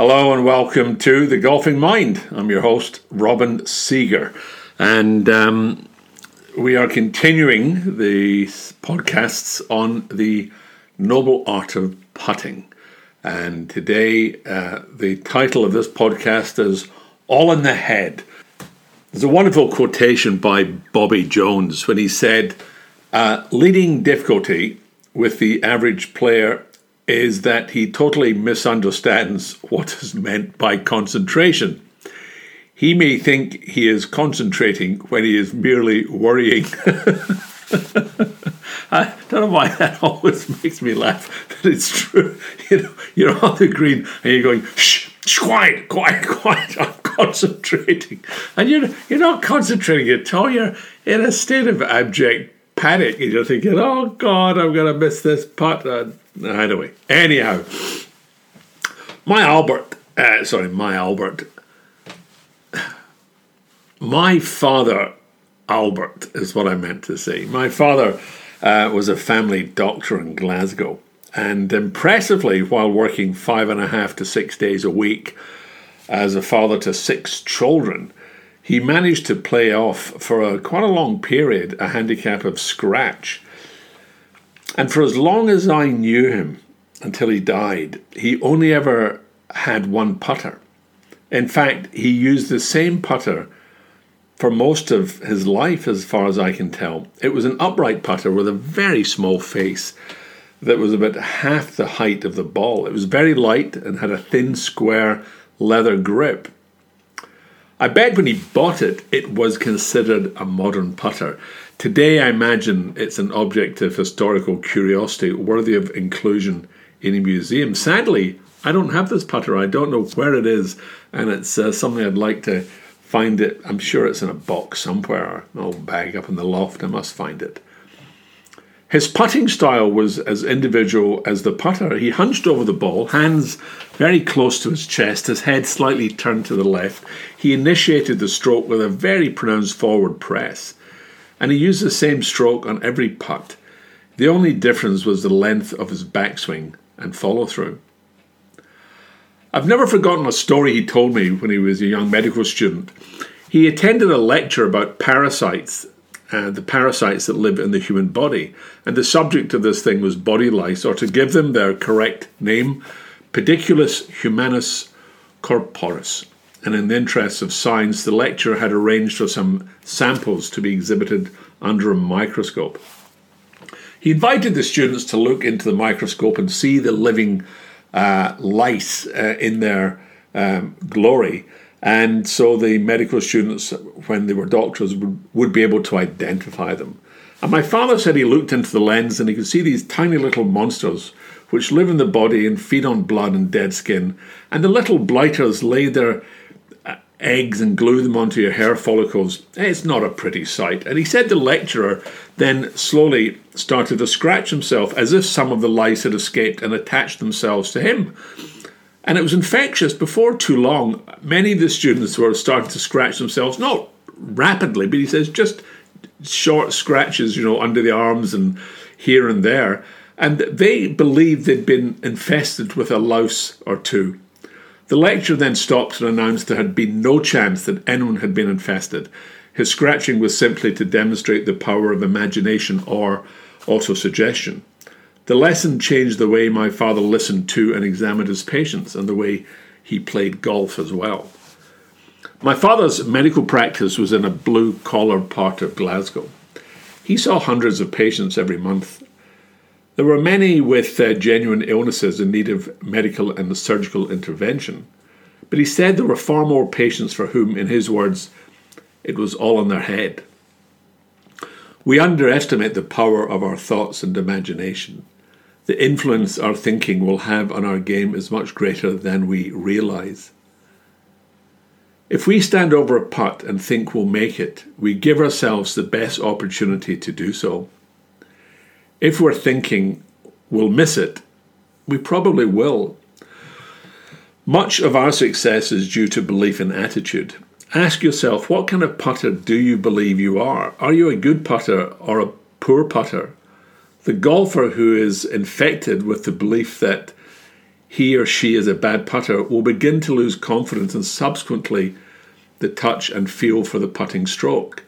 Hello and welcome to The Golfing Mind. I'm your host, Robin Sieger. And um, we are continuing the podcasts on the noble art of putting. And today, uh, the title of this podcast is All in the Head. There's a wonderful quotation by Bobby Jones when he said, uh, Leading difficulty with the average player is that he totally misunderstands what is meant by concentration. He may think he is concentrating when he is merely worrying. I don't know why that always makes me laugh, but it's true. You know, you're on the green and you're going, shh, shh quiet, quiet, quiet. I'm concentrating. And you're, you're not concentrating at all. You're in a state of abject panic you're thinking, oh God, I'm going to miss this putt. Anyway, anyhow, my Albert, uh, sorry, my Albert, my father, Albert, is what I meant to say. My father uh, was a family doctor in Glasgow. And impressively, while working five and a half to six days a week as a father to six children, he managed to play off for a, quite a long period a handicap of scratch. And for as long as I knew him, until he died, he only ever had one putter. In fact, he used the same putter for most of his life, as far as I can tell. It was an upright putter with a very small face that was about half the height of the ball. It was very light and had a thin, square leather grip. I bet when he bought it, it was considered a modern putter. Today, I imagine it's an object of historical curiosity worthy of inclusion in a museum. Sadly, I don't have this putter. I don't know where it is, and it's uh, something I'd like to find it. I'm sure it's in a box somewhere, an old bag up in the loft. I must find it. His putting style was as individual as the putter. He hunched over the ball, hands very close to his chest, his head slightly turned to the left. He initiated the stroke with a very pronounced forward press, and he used the same stroke on every putt. The only difference was the length of his backswing and follow through. I've never forgotten a story he told me when he was a young medical student. He attended a lecture about parasites uh, the parasites that live in the human body. And the subject of this thing was body lice, or to give them their correct name, Pediculus humanus corporis. And in the interests of science, the lecturer had arranged for some samples to be exhibited under a microscope. He invited the students to look into the microscope and see the living uh, lice uh, in their um, glory. And so the medical students, when they were doctors, would, would be able to identify them. And my father said he looked into the lens and he could see these tiny little monsters which live in the body and feed on blood and dead skin. And the little blighters lay their uh, eggs and glue them onto your hair follicles. It's not a pretty sight. And he said the lecturer then slowly started to scratch himself as if some of the lice had escaped and attached themselves to him. And it was infectious before too long. Many of the students were starting to scratch themselves, not rapidly, but he says just short scratches, you know, under the arms and here and there. And they believed they'd been infested with a louse or two. The lecturer then stopped and announced there had been no chance that anyone had been infested. His scratching was simply to demonstrate the power of imagination or autosuggestion. The lesson changed the way my father listened to and examined his patients and the way he played golf as well. My father's medical practice was in a blue collar part of Glasgow. He saw hundreds of patients every month. There were many with uh, genuine illnesses in need of medical and surgical intervention, but he said there were far more patients for whom, in his words, it was all in their head. We underestimate the power of our thoughts and imagination the influence our thinking will have on our game is much greater than we realize. If we stand over a putt and think we'll make it, we give ourselves the best opportunity to do so. If we're thinking we'll miss it, we probably will. Much of our success is due to belief and attitude. Ask yourself what kind of putter do you believe you are? Are you a good putter or a poor putter? The golfer who is infected with the belief that he or she is a bad putter will begin to lose confidence and subsequently the touch and feel for the putting stroke.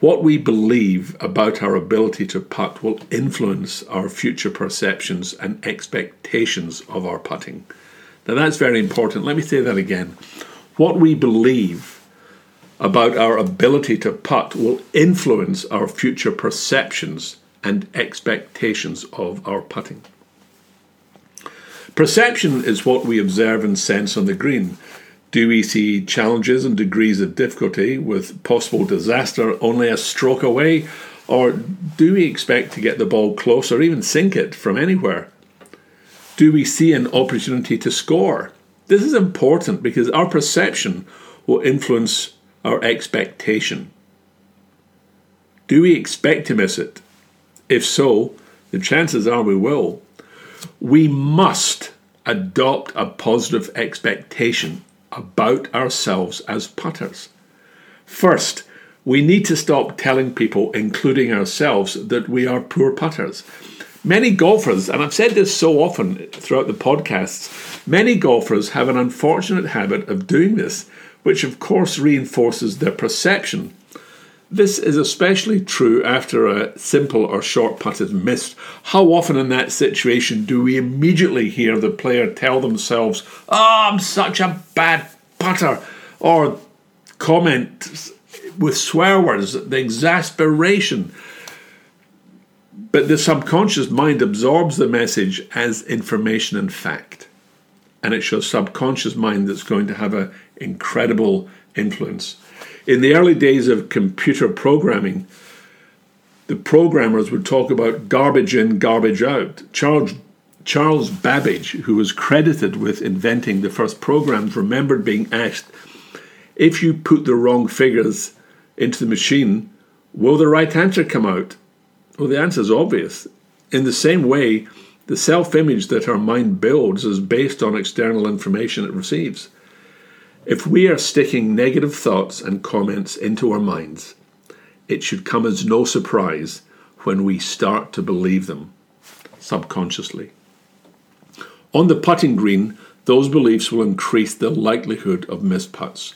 What we believe about our ability to putt will influence our future perceptions and expectations of our putting. Now, that's very important. Let me say that again. What we believe about our ability to putt will influence our future perceptions and expectations of our putting. Perception is what we observe and sense on the green. Do we see challenges and degrees of difficulty with possible disaster only a stroke away? Or do we expect to get the ball close or even sink it from anywhere? Do we see an opportunity to score? This is important because our perception will influence our expectation. Do we expect to miss it? If so, the chances are we will. We must adopt a positive expectation about ourselves as putters. First, we need to stop telling people, including ourselves, that we are poor putters. Many golfers, and I've said this so often throughout the podcasts, many golfers have an unfortunate habit of doing this, which of course reinforces their perception this is especially true after a simple or short putt is missed. How often in that situation do we immediately hear the player tell themselves, Oh, I'm such a bad putter, or comment with swear words, the exasperation. But the subconscious mind absorbs the message as information and fact. And it's your subconscious mind that's going to have an incredible influence. In the early days of computer programming, the programmers would talk about garbage in, garbage out. Charles, Charles Babbage, who was credited with inventing the first programs, remembered being asked if you put the wrong figures into the machine, will the right answer come out? Well, the answer is obvious. In the same way, the self image that our mind builds is based on external information it receives. If we are sticking negative thoughts and comments into our minds, it should come as no surprise when we start to believe them subconsciously. On the putting green, those beliefs will increase the likelihood of missed putts.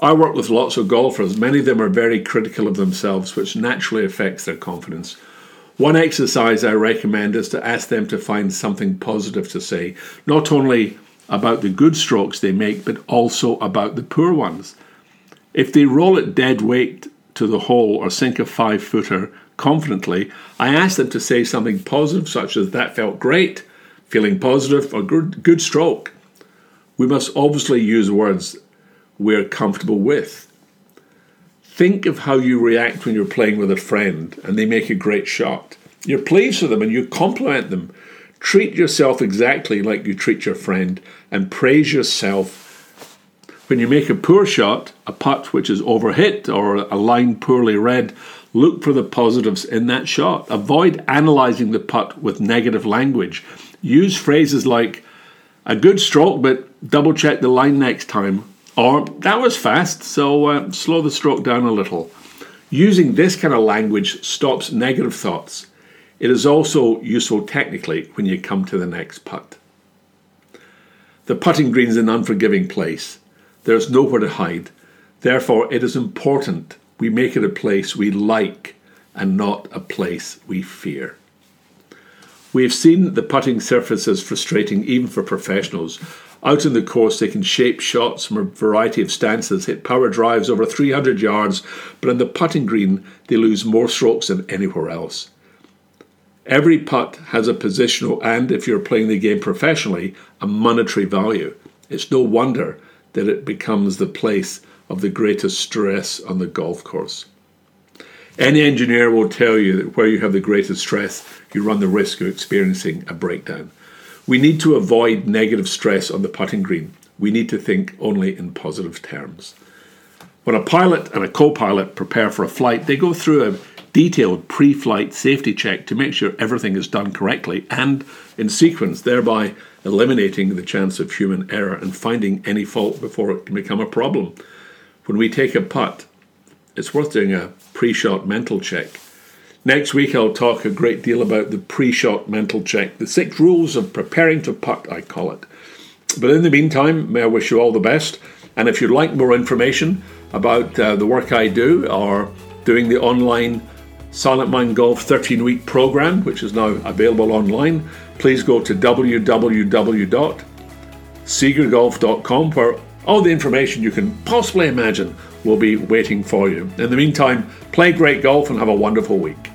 I work with lots of golfers. Many of them are very critical of themselves, which naturally affects their confidence. One exercise I recommend is to ask them to find something positive to say, not only about the good strokes they make, but also about the poor ones. If they roll it dead weight to the hole or sink a five footer confidently, I ask them to say something positive, such as, That felt great, feeling positive, or good, good stroke. We must obviously use words we're comfortable with. Think of how you react when you're playing with a friend and they make a great shot. You're pleased with them and you compliment them. Treat yourself exactly like you treat your friend and praise yourself. When you make a poor shot, a putt which is overhit or a line poorly read, look for the positives in that shot. Avoid analysing the putt with negative language. Use phrases like, a good stroke, but double check the line next time. Or, that was fast, so uh, slow the stroke down a little. Using this kind of language stops negative thoughts. It is also useful technically when you come to the next putt. The putting green is an unforgiving place. There is nowhere to hide. Therefore, it is important we make it a place we like and not a place we fear. We have seen the putting surface as frustrating even for professionals. Out in the course, they can shape shots from a variety of stances, hit power drives over 300 yards, but in the putting green, they lose more strokes than anywhere else. Every putt has a positional and, if you're playing the game professionally, a monetary value. It's no wonder that it becomes the place of the greatest stress on the golf course. Any engineer will tell you that where you have the greatest stress, you run the risk of experiencing a breakdown. We need to avoid negative stress on the putting green. We need to think only in positive terms. When a pilot and a co pilot prepare for a flight, they go through a detailed pre flight safety check to make sure everything is done correctly and in sequence, thereby eliminating the chance of human error and finding any fault before it can become a problem. When we take a putt, it's worth doing a pre shot mental check. Next week, I'll talk a great deal about the pre shot mental check, the six rules of preparing to putt, I call it. But in the meantime, may I wish you all the best. And if you'd like more information about uh, the work I do or doing the online Silent Mind Golf 13 week program, which is now available online, please go to www.siegergolf.com where all the information you can possibly imagine will be waiting for you. In the meantime, play great golf and have a wonderful week.